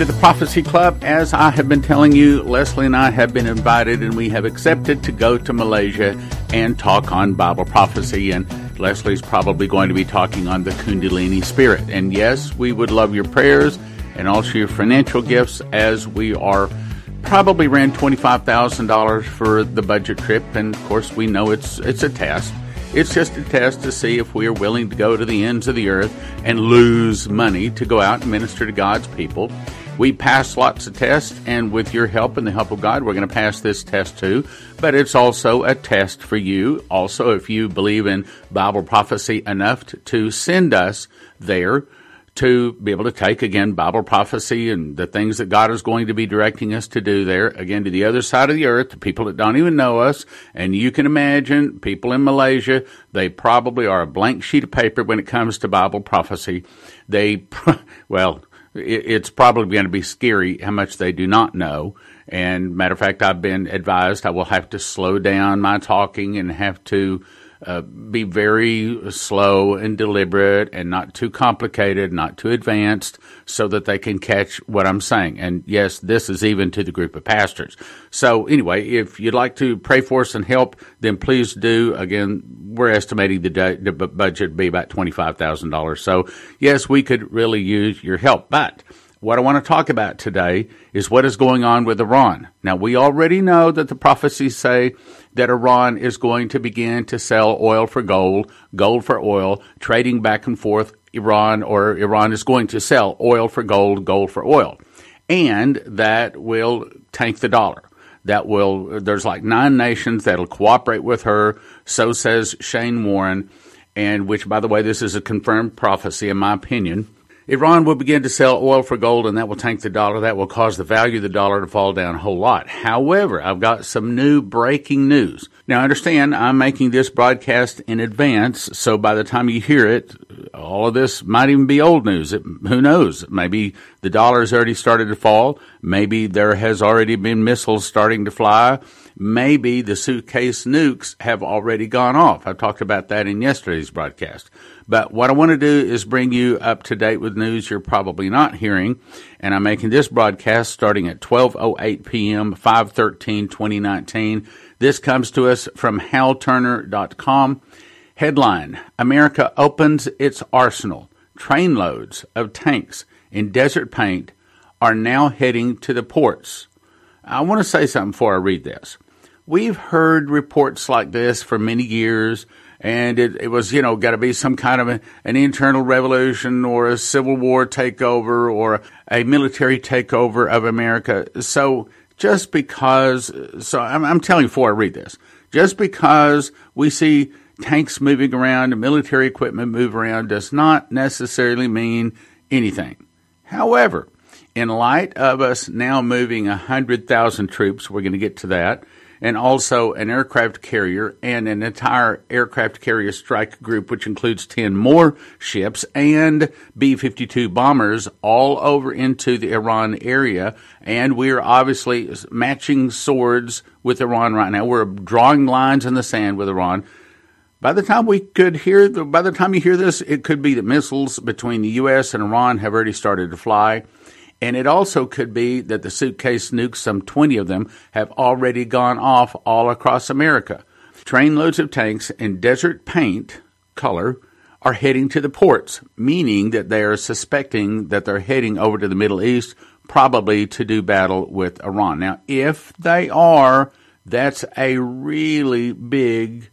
to the Prophecy Club. As I have been telling you, Leslie and I have been invited and we have accepted to go to Malaysia and talk on Bible prophecy. And Leslie's probably going to be talking on the Kundalini spirit. And yes, we would love your prayers and also your financial gifts as we are probably ran $25,000 for the budget trip. And of course, we know it's, it's a test. It's just a test to see if we are willing to go to the ends of the earth and lose money to go out and minister to God's people. We pass lots of tests, and with your help and the help of God, we're going to pass this test too. But it's also a test for you. Also, if you believe in Bible prophecy enough to, to send us there, to be able to take again Bible prophecy and the things that God is going to be directing us to do there, again to the other side of the earth, to people that don't even know us. And you can imagine people in Malaysia, they probably are a blank sheet of paper when it comes to Bible prophecy. They, well, it's probably going to be scary how much they do not know. And matter of fact, I've been advised I will have to slow down my talking and have to uh, be very slow and deliberate and not too complicated, not too advanced, so that they can catch what I'm saying. And yes, this is even to the group of pastors. So anyway, if you'd like to pray for us and help, then please do. Again, we're estimating the, the budget be about $25,000. So yes, we could really use your help, but what I want to talk about today is what is going on with Iran. Now, we already know that the prophecies say that Iran is going to begin to sell oil for gold, gold for oil, trading back and forth. Iran or Iran is going to sell oil for gold, gold for oil. And that will tank the dollar. That will, there's like nine nations that'll cooperate with her. So says Shane Warren. And which, by the way, this is a confirmed prophecy in my opinion Iran will begin to sell oil for gold and that will tank the dollar. That will cause the value of the dollar to fall down a whole lot. However, I've got some new breaking news. Now, understand, I'm making this broadcast in advance, so by the time you hear it, all of this might even be old news. It, who knows? Maybe the dollar has already started to fall. Maybe there has already been missiles starting to fly. Maybe the suitcase nukes have already gone off. I talked about that in yesterday's broadcast. But what I want to do is bring you up to date with news you're probably not hearing. And I'm making this broadcast starting at 12.08 p.m., 5-13-2019. This comes to us from halturner.com. Headline, America opens its arsenal. Trainloads of tanks in desert paint are now heading to the ports. I want to say something before I read this. We've heard reports like this for many years and it, it was, you know, got to be some kind of a, an internal revolution or a civil war takeover or a military takeover of America. So just because, so I'm, I'm telling you before I read this, just because we see tanks moving around and military equipment move around does not necessarily mean anything. However, in light of us now moving 100,000 troops, we're going to get to that, and also an aircraft carrier and an entire aircraft carrier strike group, which includes 10 more ships and B 52 bombers all over into the Iran area. And we're obviously matching swords with Iran right now. We're drawing lines in the sand with Iran. By the time we could hear, the, by the time you hear this, it could be that missiles between the U.S. and Iran have already started to fly. And it also could be that the suitcase nukes, some 20 of them, have already gone off all across America. Trainloads of tanks in desert paint color are heading to the ports, meaning that they are suspecting that they're heading over to the Middle East, probably to do battle with Iran. Now, if they are, that's a really big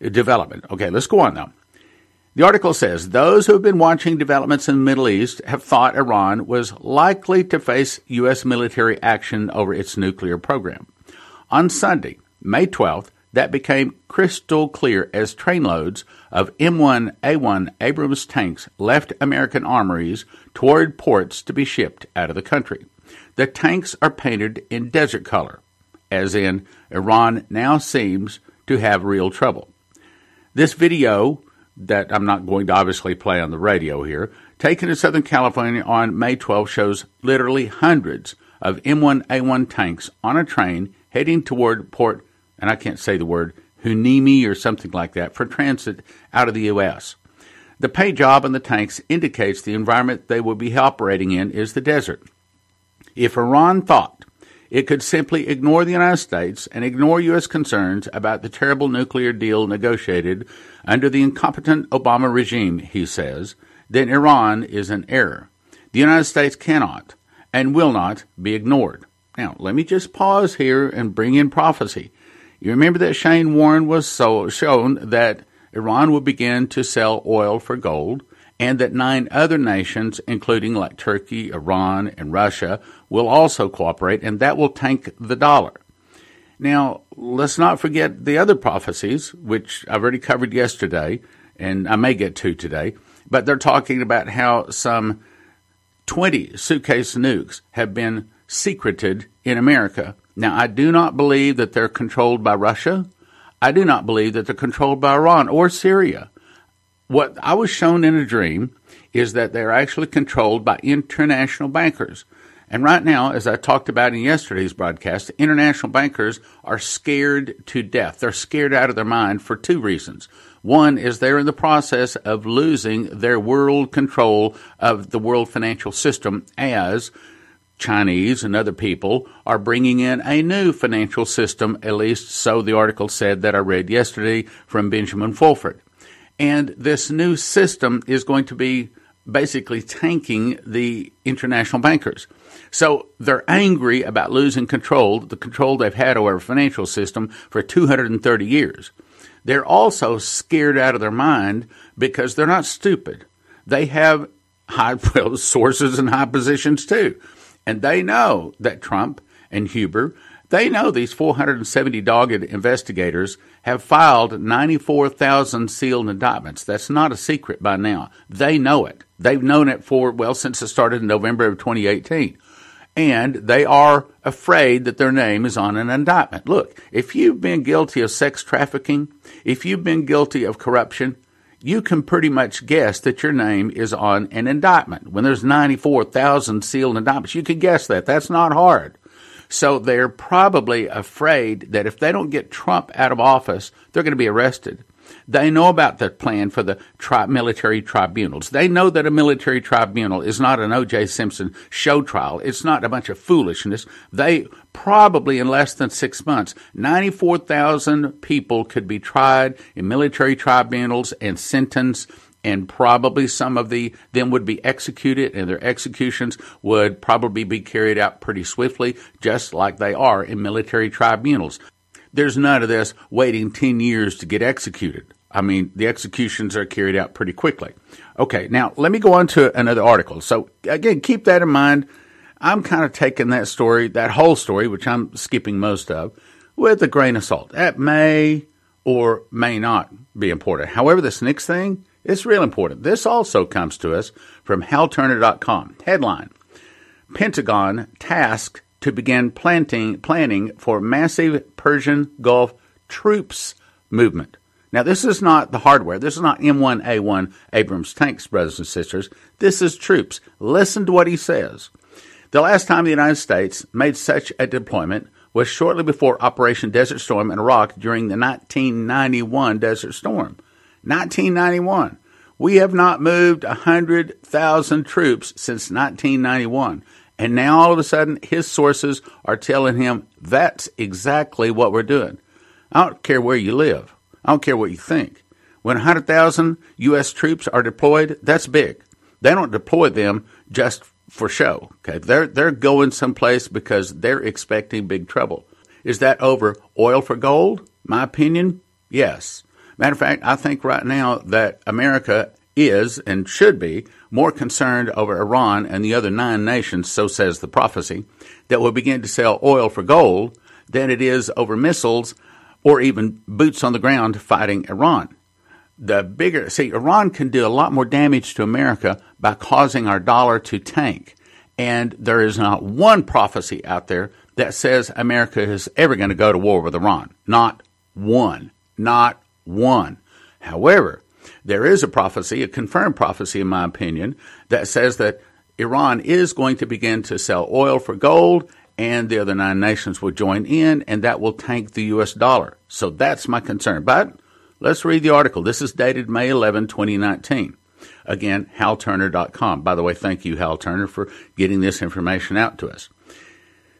development. Okay, let's go on now. The article says those who have been watching developments in the Middle East have thought Iran was likely to face U.S. military action over its nuclear program. On Sunday, May 12th, that became crystal clear as trainloads of M1 A1 Abrams tanks left American armories toward ports to be shipped out of the country. The tanks are painted in desert color, as in Iran now seems to have real trouble. This video that I'm not going to obviously play on the radio here, taken in Southern California on May 12 shows literally hundreds of M1A1 tanks on a train heading toward Port, and I can't say the word, Hueneme or something like that, for transit out of the U.S. The paint job on the tanks indicates the environment they will be operating in is the desert. If Iran thought it could simply ignore the United States and ignore U.S. concerns about the terrible nuclear deal negotiated under the incompetent Obama regime, he says, then Iran is in error. The United States cannot and will not be ignored. Now, let me just pause here and bring in prophecy. You remember that Shane Warren was so shown that Iran would begin to sell oil for gold and that nine other nations, including like Turkey, Iran, and Russia, will also cooperate, and that will tank the dollar. Now, let's not forget the other prophecies, which I've already covered yesterday, and I may get to today, but they're talking about how some 20 suitcase nukes have been secreted in America. Now, I do not believe that they're controlled by Russia. I do not believe that they're controlled by Iran or Syria. What I was shown in a dream is that they're actually controlled by international bankers. And right now, as I talked about in yesterday's broadcast, international bankers are scared to death. They're scared out of their mind for two reasons. One is they're in the process of losing their world control of the world financial system as Chinese and other people are bringing in a new financial system, at least so the article said that I read yesterday from Benjamin Fulford. And this new system is going to be basically tanking the international bankers. So they're angry about losing control, the control they've had over our financial system for 230 years. They're also scared out of their mind because they're not stupid. They have high well, sources and high positions too. And they know that Trump and Huber they know these 470 dogged investigators have filed 94,000 sealed indictments. That's not a secret by now. They know it. They've known it for, well, since it started in November of 2018. And they are afraid that their name is on an indictment. Look, if you've been guilty of sex trafficking, if you've been guilty of corruption, you can pretty much guess that your name is on an indictment. When there's 94,000 sealed indictments, you can guess that. That's not hard. So they're probably afraid that if they don't get Trump out of office, they're going to be arrested. They know about the plan for the tri- military tribunals. They know that a military tribunal is not an O.J. Simpson show trial. It's not a bunch of foolishness. They probably in less than six months, 94,000 people could be tried in military tribunals and sentenced and probably some of the them would be executed and their executions would probably be carried out pretty swiftly just like they are in military tribunals. There's none of this waiting 10 years to get executed. I mean the executions are carried out pretty quickly. Okay now let me go on to another article. So again keep that in mind. I'm kind of taking that story that whole story which i'm skipping most of with a grain of salt. That may or may not be important. However this next thing it's real important. This also comes to us from HalTurner.com. Headline Pentagon tasked to begin planting, planning for massive Persian Gulf troops movement. Now, this is not the hardware. This is not M1A1 Abrams tanks, brothers and sisters. This is troops. Listen to what he says. The last time the United States made such a deployment was shortly before Operation Desert Storm in Iraq during the 1991 Desert Storm. 1991. We have not moved 100,000 troops since 1991. And now all of a sudden, his sources are telling him that's exactly what we're doing. I don't care where you live. I don't care what you think. When 100,000 U.S. troops are deployed, that's big. They don't deploy them just for show. Okay, they're they're going someplace because they're expecting big trouble. Is that over oil for gold? My opinion, yes. Matter of fact, I think right now that America is and should be more concerned over Iran and the other nine nations, so says the prophecy, that will begin to sell oil for gold than it is over missiles or even boots on the ground fighting Iran. The bigger, see, Iran can do a lot more damage to America by causing our dollar to tank. And there is not one prophecy out there that says America is ever going to go to war with Iran. Not one. Not one. However, there is a prophecy, a confirmed prophecy, in my opinion, that says that Iran is going to begin to sell oil for gold and the other nine nations will join in and that will tank the US dollar. So that's my concern. But let's read the article. This is dated May 11, 2019. Again, halturner.com. By the way, thank you, Hal Turner, for getting this information out to us.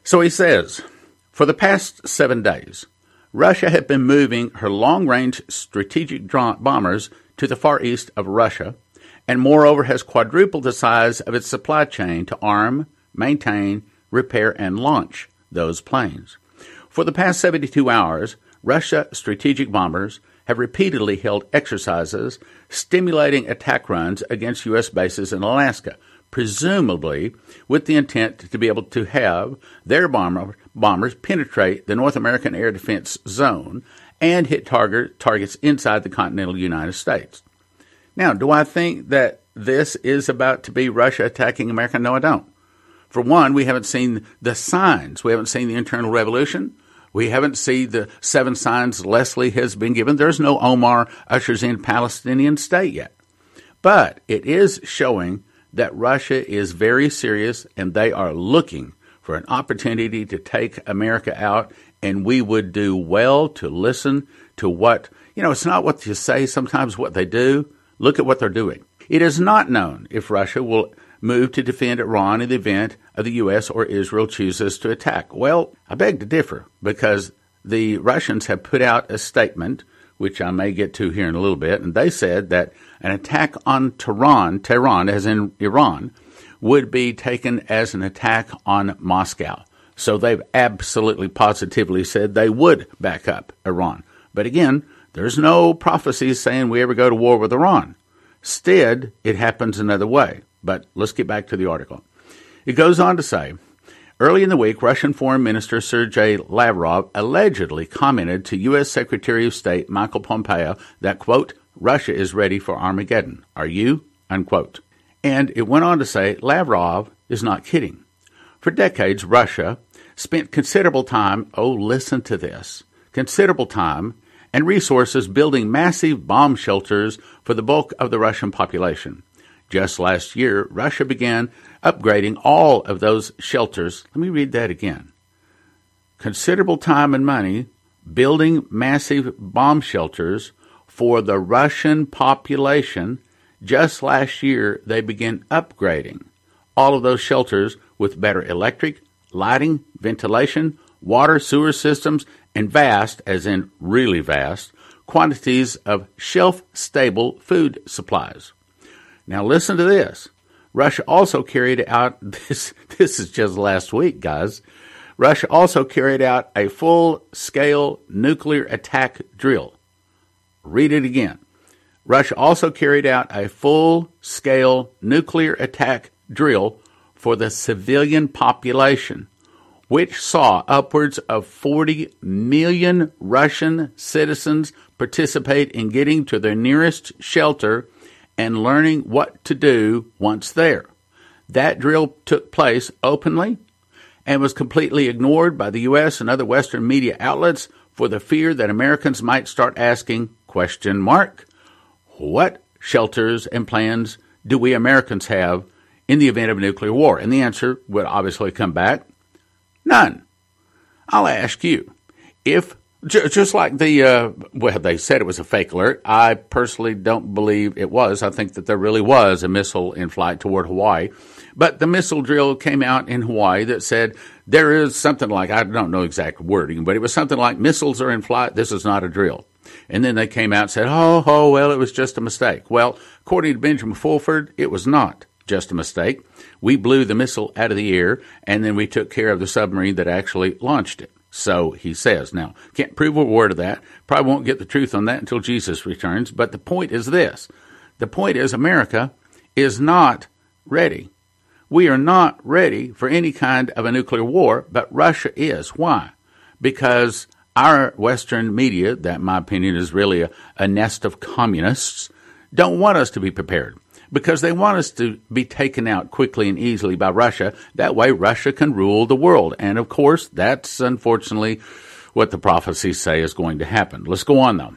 So he says, for the past seven days, Russia had been moving her long range strategic bombers to the far east of Russia, and moreover has quadrupled the size of its supply chain to arm, maintain, repair, and launch those planes. For the past 72 hours, Russia strategic bombers have repeatedly held exercises stimulating attack runs against U.S. bases in Alaska, presumably with the intent to be able to have their bomber, bombers penetrate the North American air defense zone and hit target, targets inside the continental United States. Now, do I think that this is about to be Russia attacking America? No, I don't. For one, we haven't seen the signs. We haven't seen the internal revolution. We haven't seen the seven signs Leslie has been given. There's no Omar ushers in Palestinian state yet. But it is showing that Russia is very serious and they are looking for an opportunity to take America out. And we would do well to listen to what, you know, it's not what you say, sometimes what they do. Look at what they're doing. It is not known if Russia will move to defend Iran in the event of the U.S. or Israel chooses to attack. Well, I beg to differ because the Russians have put out a statement, which I may get to here in a little bit, and they said that an attack on Tehran, Tehran as in Iran, would be taken as an attack on Moscow. So they've absolutely positively said they would back up Iran. But again, there's no prophecies saying we ever go to war with Iran. Instead, it happens another way. But let's get back to the article. It goes on to say Early in the week, Russian Foreign Minister Sergei Lavrov allegedly commented to U.S. Secretary of State Michael Pompeo that, quote, Russia is ready for Armageddon. Are you? Unquote. And it went on to say Lavrov is not kidding. For decades, Russia spent considerable time, oh, listen to this, considerable time and resources building massive bomb shelters for the bulk of the Russian population. Just last year, Russia began upgrading all of those shelters. Let me read that again. Considerable time and money building massive bomb shelters for the Russian population. Just last year, they began upgrading all of those shelters with better electric, lighting, ventilation, water, sewer systems, and vast, as in really vast, quantities of shelf stable food supplies. Now listen to this. Russia also carried out this this is just last week, guys. Russia also carried out a full scale nuclear attack drill. Read it again. Russia also carried out a full scale nuclear attack drill for the civilian population, which saw upwards of 40 million Russian citizens participate in getting to their nearest shelter and learning what to do once there. That drill took place openly and was completely ignored by the U.S. and other Western media outlets for the fear that Americans might start asking question mark what shelters and plans do we Americans have in the event of a nuclear war? And the answer would obviously come back none. I'll ask you if just like the, uh, well, they said it was a fake alert. I personally don't believe it was. I think that there really was a missile in flight toward Hawaii. But the missile drill came out in Hawaii that said there is something like, I don't know exact wording, but it was something like missiles are in flight. This is not a drill. And then they came out and said, oh, oh, well, it was just a mistake. Well, according to Benjamin Fulford, it was not just a mistake. We blew the missile out of the air and then we took care of the submarine that actually launched it. So he says. Now, can't prove a word of that. Probably won't get the truth on that until Jesus returns. But the point is this the point is, America is not ready. We are not ready for any kind of a nuclear war, but Russia is. Why? Because our Western media, that in my opinion is really a, a nest of communists, don't want us to be prepared because they want us to be taken out quickly and easily by Russia. That way, Russia can rule the world. And of course, that's unfortunately what the prophecies say is going to happen. Let's go on though.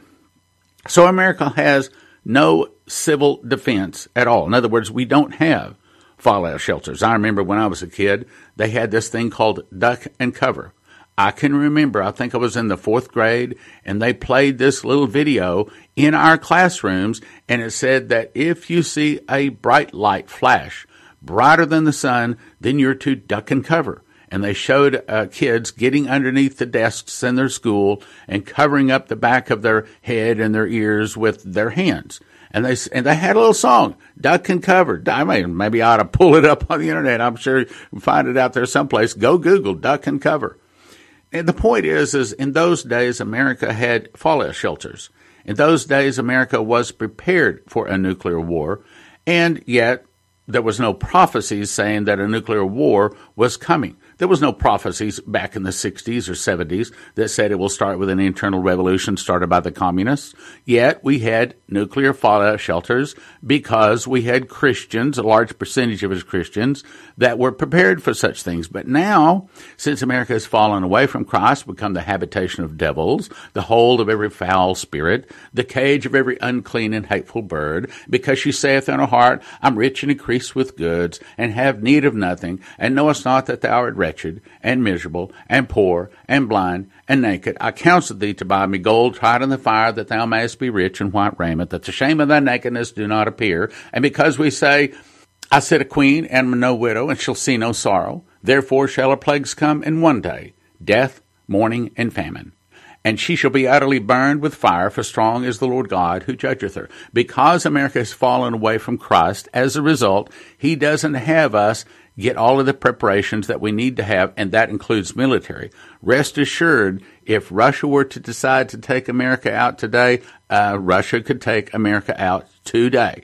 So America has no civil defense at all. In other words, we don't have fallout shelters. I remember when I was a kid, they had this thing called duck and cover. I can remember, I think I was in the fourth grade, and they played this little video in our classrooms, and it said that if you see a bright light flash, brighter than the sun, then you're to duck and cover. and they showed uh, kids getting underneath the desks in their school and covering up the back of their head and their ears with their hands. And they and they had a little song, "Duck and Cover." I mean, maybe I ought to pull it up on the internet. I'm sure you can find it out there someplace. Go Google "Duck and Cover." And the point is, is in those days, America had fallout shelters. In those days, America was prepared for a nuclear war, and yet there was no prophecies saying that a nuclear war was coming. There was no prophecies back in the 60s or 70s that said it will start with an internal revolution started by the communists. Yet we had nuclear fallout shelters because we had Christians, a large percentage of us Christians, that were prepared for such things. But now, since America has fallen away from Christ, become the habitation of devils, the hold of every foul spirit, the cage of every unclean and hateful bird, because she saith in her heart, I'm rich and increased with goods, and have need of nothing, and knowest not that thou art wretched, and miserable, and poor, and blind, and naked. I counsel thee to buy me gold tried in the fire, that thou mayest be rich in white raiment, that the shame of thy nakedness do not appear. And because we say, I said a queen and am no widow, and shall see no sorrow, therefore shall her plagues come in one day, death, mourning, and famine and she shall be utterly burned with fire, for strong is the Lord God who judgeth her. Because America has fallen away from Christ, as a result, he doesn't have us get all of the preparations that we need to have, and that includes military. Rest assured, if Russia were to decide to take America out today, uh, Russia could take America out today.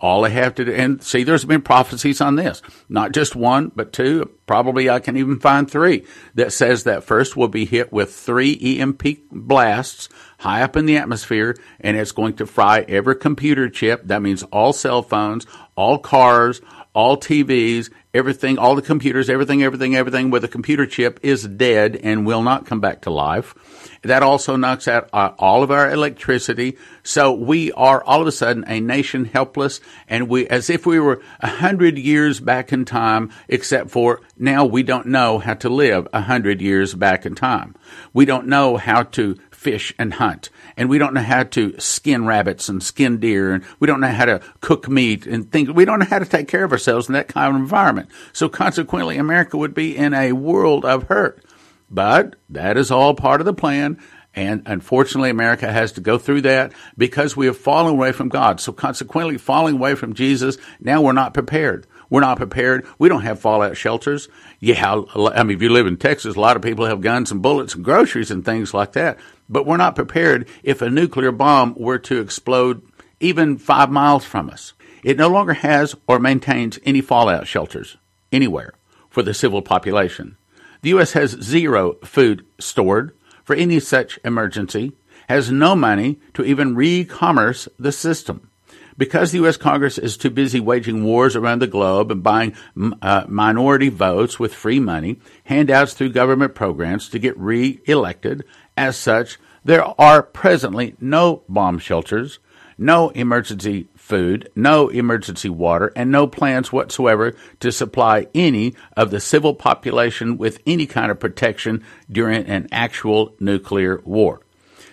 All I have to do, and see, there's been prophecies on this, not just one, but two. Probably I can even find three that says that first we'll be hit with three EMP blasts high up in the atmosphere, and it's going to fry every computer chip. That means all cell phones, all cars, all TVs, everything, all the computers, everything, everything, everything with a computer chip is dead and will not come back to life. That also knocks out uh, all of our electricity. So we are all of a sudden a nation helpless and we, as if we were a hundred years back in time, except for now we don't know how to live a hundred years back in time. We don't know how to fish and hunt. And we don't know how to skin rabbits and skin deer. And we don't know how to cook meat and things. We don't know how to take care of ourselves in that kind of environment. So consequently, America would be in a world of hurt. But that is all part of the plan. And unfortunately, America has to go through that because we have fallen away from God. So consequently, falling away from Jesus, now we're not prepared. We're not prepared. We don't have fallout shelters. Yeah, I mean, if you live in Texas, a lot of people have guns and bullets and groceries and things like that. But we're not prepared if a nuclear bomb were to explode even five miles from us. It no longer has or maintains any fallout shelters anywhere for the civil population. The U.S. has zero food stored for any such emergency, has no money to even re-commerce the system. Because the U.S. Congress is too busy waging wars around the globe and buying uh, minority votes with free money, handouts through government programs to get re-elected, as such, there are presently no bomb shelters, no emergency food, no emergency water, and no plans whatsoever to supply any of the civil population with any kind of protection during an actual nuclear war.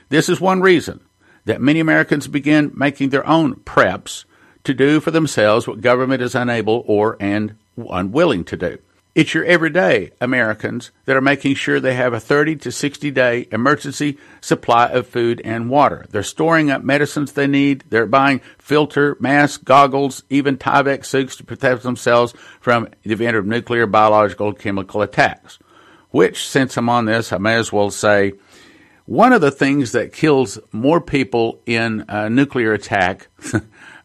This is one reason that many Americans begin making their own preps to do for themselves what government is unable or and unwilling to do. It's your everyday Americans that are making sure they have a 30 to 60 day emergency supply of food and water. They're storing up medicines they need. They're buying filter, masks, goggles, even Tyvek suits to protect themselves from the event of nuclear, biological, chemical attacks. Which, since I'm on this, I may as well say one of the things that kills more people in a nuclear attack,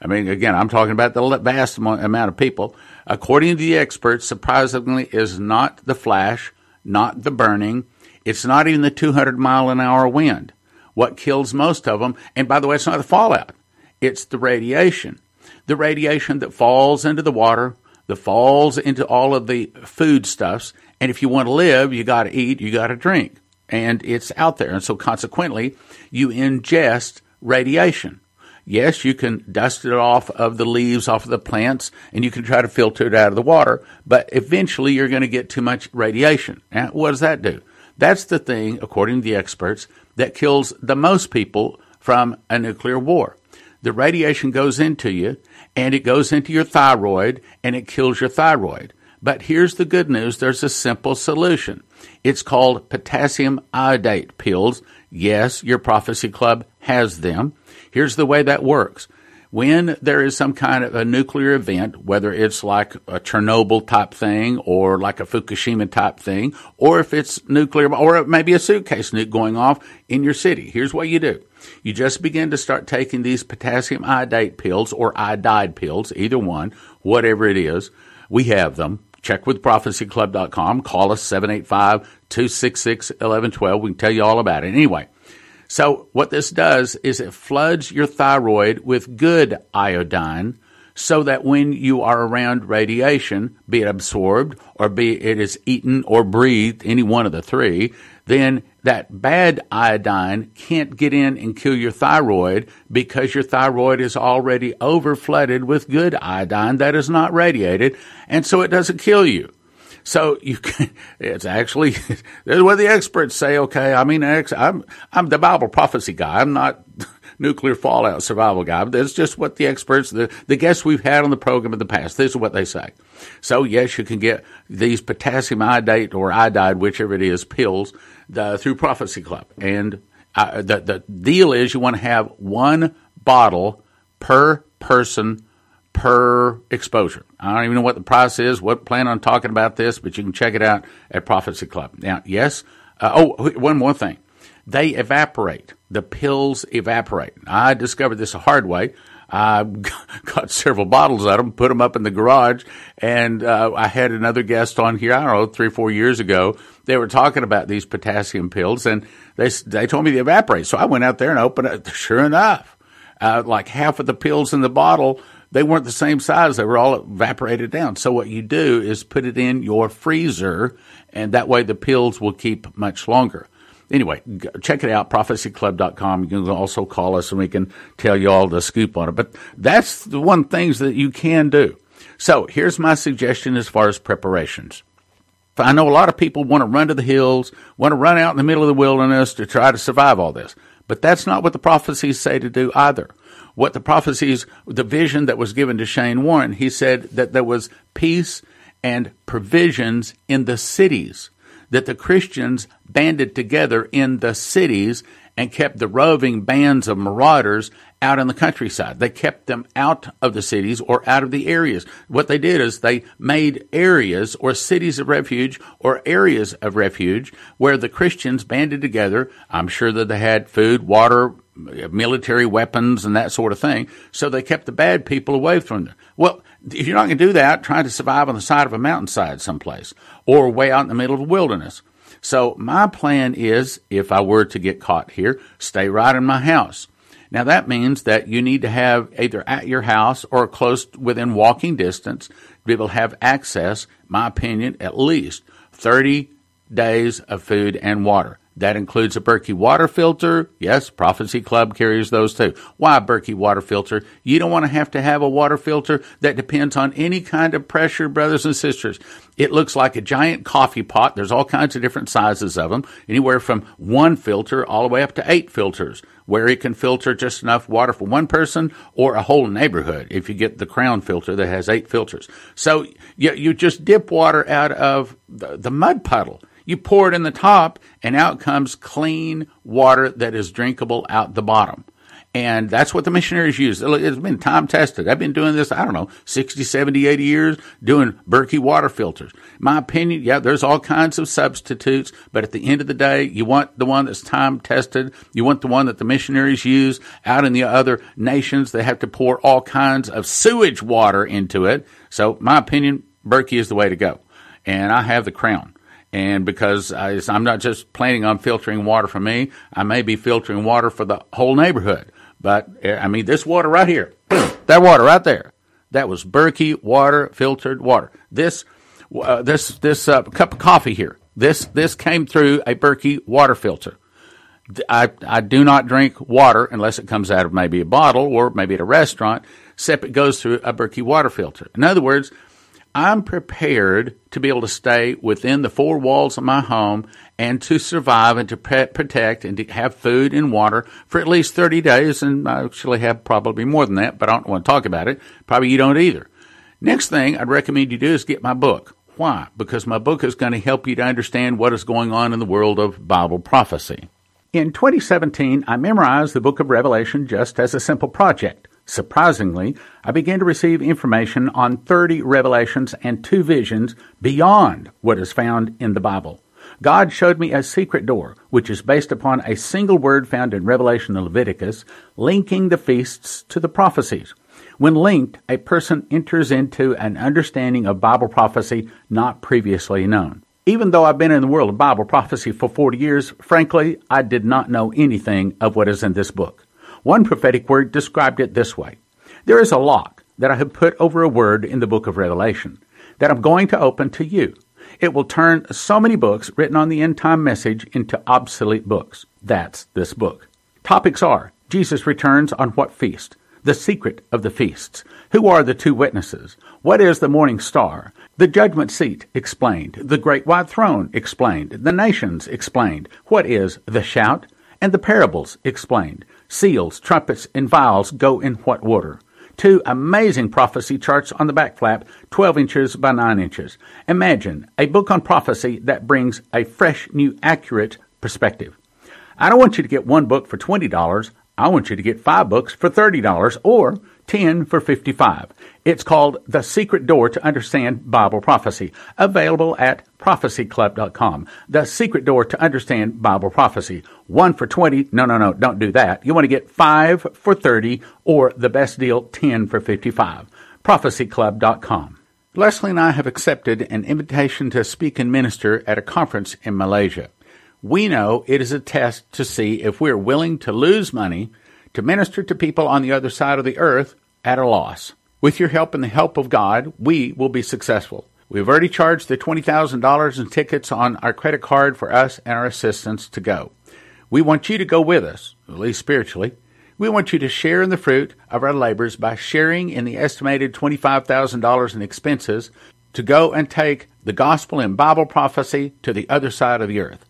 I mean, again, I'm talking about the vast amount of people, according to the experts, surprisingly, is not the flash, not the burning, it's not even the 200 mile an hour wind. What kills most of them, and by the way, it's not the fallout, it's the radiation. The radiation that falls into the water, that falls into all of the foodstuffs, and if you want to live, you got to eat, you got to drink and it's out there. And so consequently, you ingest radiation. Yes, you can dust it off of the leaves, off of the plants, and you can try to filter it out of the water, but eventually you're going to get too much radiation. What does that do? That's the thing, according to the experts, that kills the most people from a nuclear war. The radiation goes into you, and it goes into your thyroid, and it kills your thyroid. But here's the good news there's a simple solution. It's called potassium iodate pills. Yes, your prophecy club has them. Here's the way that works. When there is some kind of a nuclear event, whether it's like a Chernobyl type thing or like a Fukushima type thing, or if it's nuclear, or maybe a suitcase nuke going off in your city, here's what you do. You just begin to start taking these potassium iodate pills or iodide pills, either one, whatever it is. We have them. Check with prophecyclub.com. Call us 785 266 1112. We can tell you all about it. Anyway, so what this does is it floods your thyroid with good iodine so that when you are around radiation, be it absorbed or be it is eaten or breathed, any one of the three, then that bad iodine can't get in and kill your thyroid because your thyroid is already over flooded with good iodine that is not radiated, and so it doesn't kill you. So you can, it's actually, this is what the experts say. Okay. I mean, I'm, I'm the Bible prophecy guy. I'm not nuclear fallout survival guy. That's just what the experts, the, the guests we've had on the program in the past, this is what they say. So yes, you can get these potassium iodate or iodide, whichever it is, pills the, through Prophecy Club. And uh, the, the deal is you want to have one bottle per person per exposure. I don't even know what the price is. What plan on talking about this, but you can check it out at Prophecy Club. Now, yes. Uh, oh, one more thing. They evaporate. The pills evaporate. I discovered this a hard way. I got several bottles of them, put them up in the garage, and uh, I had another guest on here. I don't know, three or four years ago. They were talking about these potassium pills, and they they told me they evaporate. So I went out there and opened it. Sure enough, uh, like half of the pills in the bottle they weren't the same size. They were all evaporated down. So what you do is put it in your freezer, and that way the pills will keep much longer. Anyway, check it out, prophecyclub.com. You can also call us and we can tell you all the scoop on it. But that's the one things that you can do. So here's my suggestion as far as preparations. I know a lot of people want to run to the hills, want to run out in the middle of the wilderness to try to survive all this. But that's not what the prophecies say to do either what the prophecies, the vision that was given to Shane Warren, he said that there was peace and provisions in the cities, that the Christians banded together in the cities and kept the roving bands of marauders out in the countryside. They kept them out of the cities or out of the areas. What they did is they made areas or cities of refuge or areas of refuge where the Christians banded together. I'm sure that they had food, water, Uh, military weapons and that sort of thing. So they kept the bad people away from them. Well, if you're not going to do that, try to survive on the side of a mountainside someplace or way out in the middle of the wilderness. So my plan is, if I were to get caught here, stay right in my house. Now that means that you need to have either at your house or close within walking distance to be able to have access, my opinion, at least 30 days of food and water. That includes a Berkey water filter. Yes, Prophecy Club carries those too. Why Berkey water filter? You don't want to have to have a water filter that depends on any kind of pressure, brothers and sisters. It looks like a giant coffee pot. There's all kinds of different sizes of them, anywhere from one filter all the way up to eight filters, where it can filter just enough water for one person or a whole neighborhood if you get the crown filter that has eight filters. So you, you just dip water out of the, the mud puddle you pour it in the top, and out comes clean water that is drinkable out the bottom. And that's what the missionaries use. It's been time tested. I've been doing this, I don't know, 60, 70, 80 years doing Berkey water filters. My opinion, yeah, there's all kinds of substitutes, but at the end of the day, you want the one that's time tested. You want the one that the missionaries use out in the other nations. They have to pour all kinds of sewage water into it. So my opinion, Berkey is the way to go. And I have the crown. And because I, I'm not just planning on filtering water for me, I may be filtering water for the whole neighborhood. But I mean, this water right here, that water right there, that was Berkey water, filtered water. This, uh, this, this uh, cup of coffee here, this, this came through a Berkey water filter. I, I do not drink water unless it comes out of maybe a bottle or maybe at a restaurant, except it goes through a Berkey water filter. In other words, I'm prepared to be able to stay within the four walls of my home and to survive and to protect and to have food and water for at least 30 days. And I actually have probably more than that, but I don't want to talk about it. Probably you don't either. Next thing I'd recommend you do is get my book. Why? Because my book is going to help you to understand what is going on in the world of Bible prophecy. In 2017, I memorized the book of Revelation just as a simple project. Surprisingly, I began to receive information on 30 revelations and two visions beyond what is found in the Bible. God showed me a secret door, which is based upon a single word found in Revelation and Leviticus, linking the feasts to the prophecies. When linked, a person enters into an understanding of Bible prophecy not previously known. Even though I've been in the world of Bible prophecy for 40 years, frankly, I did not know anything of what is in this book. One prophetic word described it this way There is a lock that I have put over a word in the book of Revelation that I'm going to open to you. It will turn so many books written on the end time message into obsolete books. That's this book. Topics are Jesus returns on what feast? The secret of the feasts. Who are the two witnesses? What is the morning star? The judgment seat explained. The great white throne explained. The nations explained. What is the shout? And the parables explained. Seals, trumpets, and vials go in what order? Two amazing prophecy charts on the back flap, 12 inches by 9 inches. Imagine a book on prophecy that brings a fresh, new, accurate perspective. I don't want you to get one book for $20. I want you to get five books for $30 or 10 for 55. It's called The Secret Door to Understand Bible Prophecy, available at prophecyclub.com. The Secret Door to Understand Bible Prophecy. One for 20. No, no, no, don't do that. You want to get five for 30 or the best deal, 10 for 55. prophecyclub.com. Leslie and I have accepted an invitation to speak and minister at a conference in Malaysia. We know it is a test to see if we're willing to lose money to minister to people on the other side of the earth at a loss. With your help and the help of God, we will be successful. We've already charged the $20,000 in tickets on our credit card for us and our assistants to go. We want you to go with us, at least spiritually. We want you to share in the fruit of our labors by sharing in the estimated $25,000 in expenses to go and take the gospel and Bible prophecy to the other side of the earth.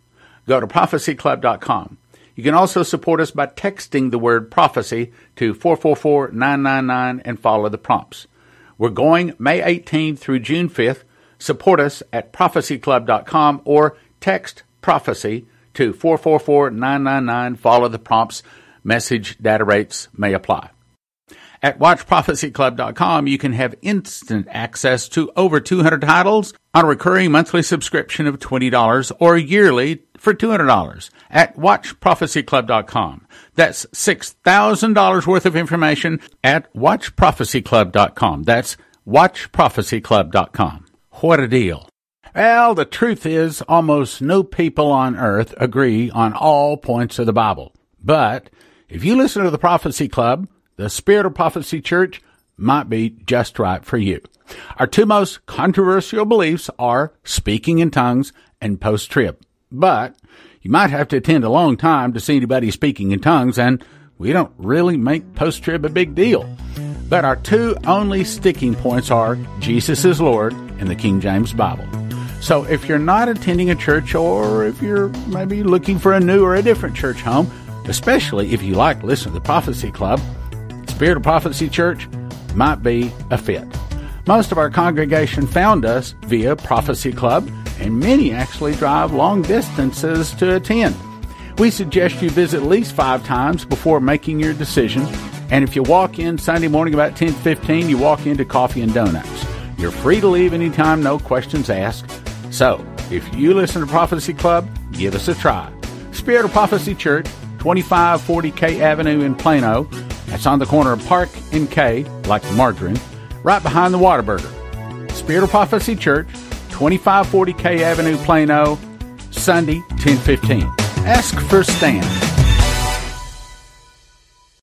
Go to prophecyclub.com. You can also support us by texting the word prophecy to 444 999 and follow the prompts. We're going May 18th through June 5th. Support us at prophecyclub.com or text prophecy to 444 999. Follow the prompts. Message data rates may apply. At WatchProphecyClub.com, you can have instant access to over 200 titles on a recurring monthly subscription of $20 or yearly for $200 at WatchProphecyClub.com. That's $6,000 worth of information at WatchProphecyClub.com. That's WatchProphecyClub.com. What a deal. Well, the truth is, almost no people on earth agree on all points of the Bible. But if you listen to the Prophecy Club, the Spirit of Prophecy Church might be just right for you. Our two most controversial beliefs are speaking in tongues and post trib. But you might have to attend a long time to see anybody speaking in tongues, and we don't really make post trib a big deal. But our two only sticking points are Jesus is Lord and the King James Bible. So if you're not attending a church or if you're maybe looking for a new or a different church home, especially if you like to listen to the Prophecy Club, Spirit of Prophecy Church might be a fit. Most of our congregation found us via Prophecy Club, and many actually drive long distances to attend. We suggest you visit at least five times before making your decision. And if you walk in Sunday morning about 10:15, you walk into coffee and donuts. You're free to leave anytime, no questions asked. So, if you listen to Prophecy Club, give us a try. Spirit of Prophecy Church, 2540 K Avenue in Plano, that's on the corner of Park and K, like the margarine, right behind the Whataburger. Spirit of Prophecy Church, 2540 K Avenue, Plano, Sunday, 1015. Ask for Stan.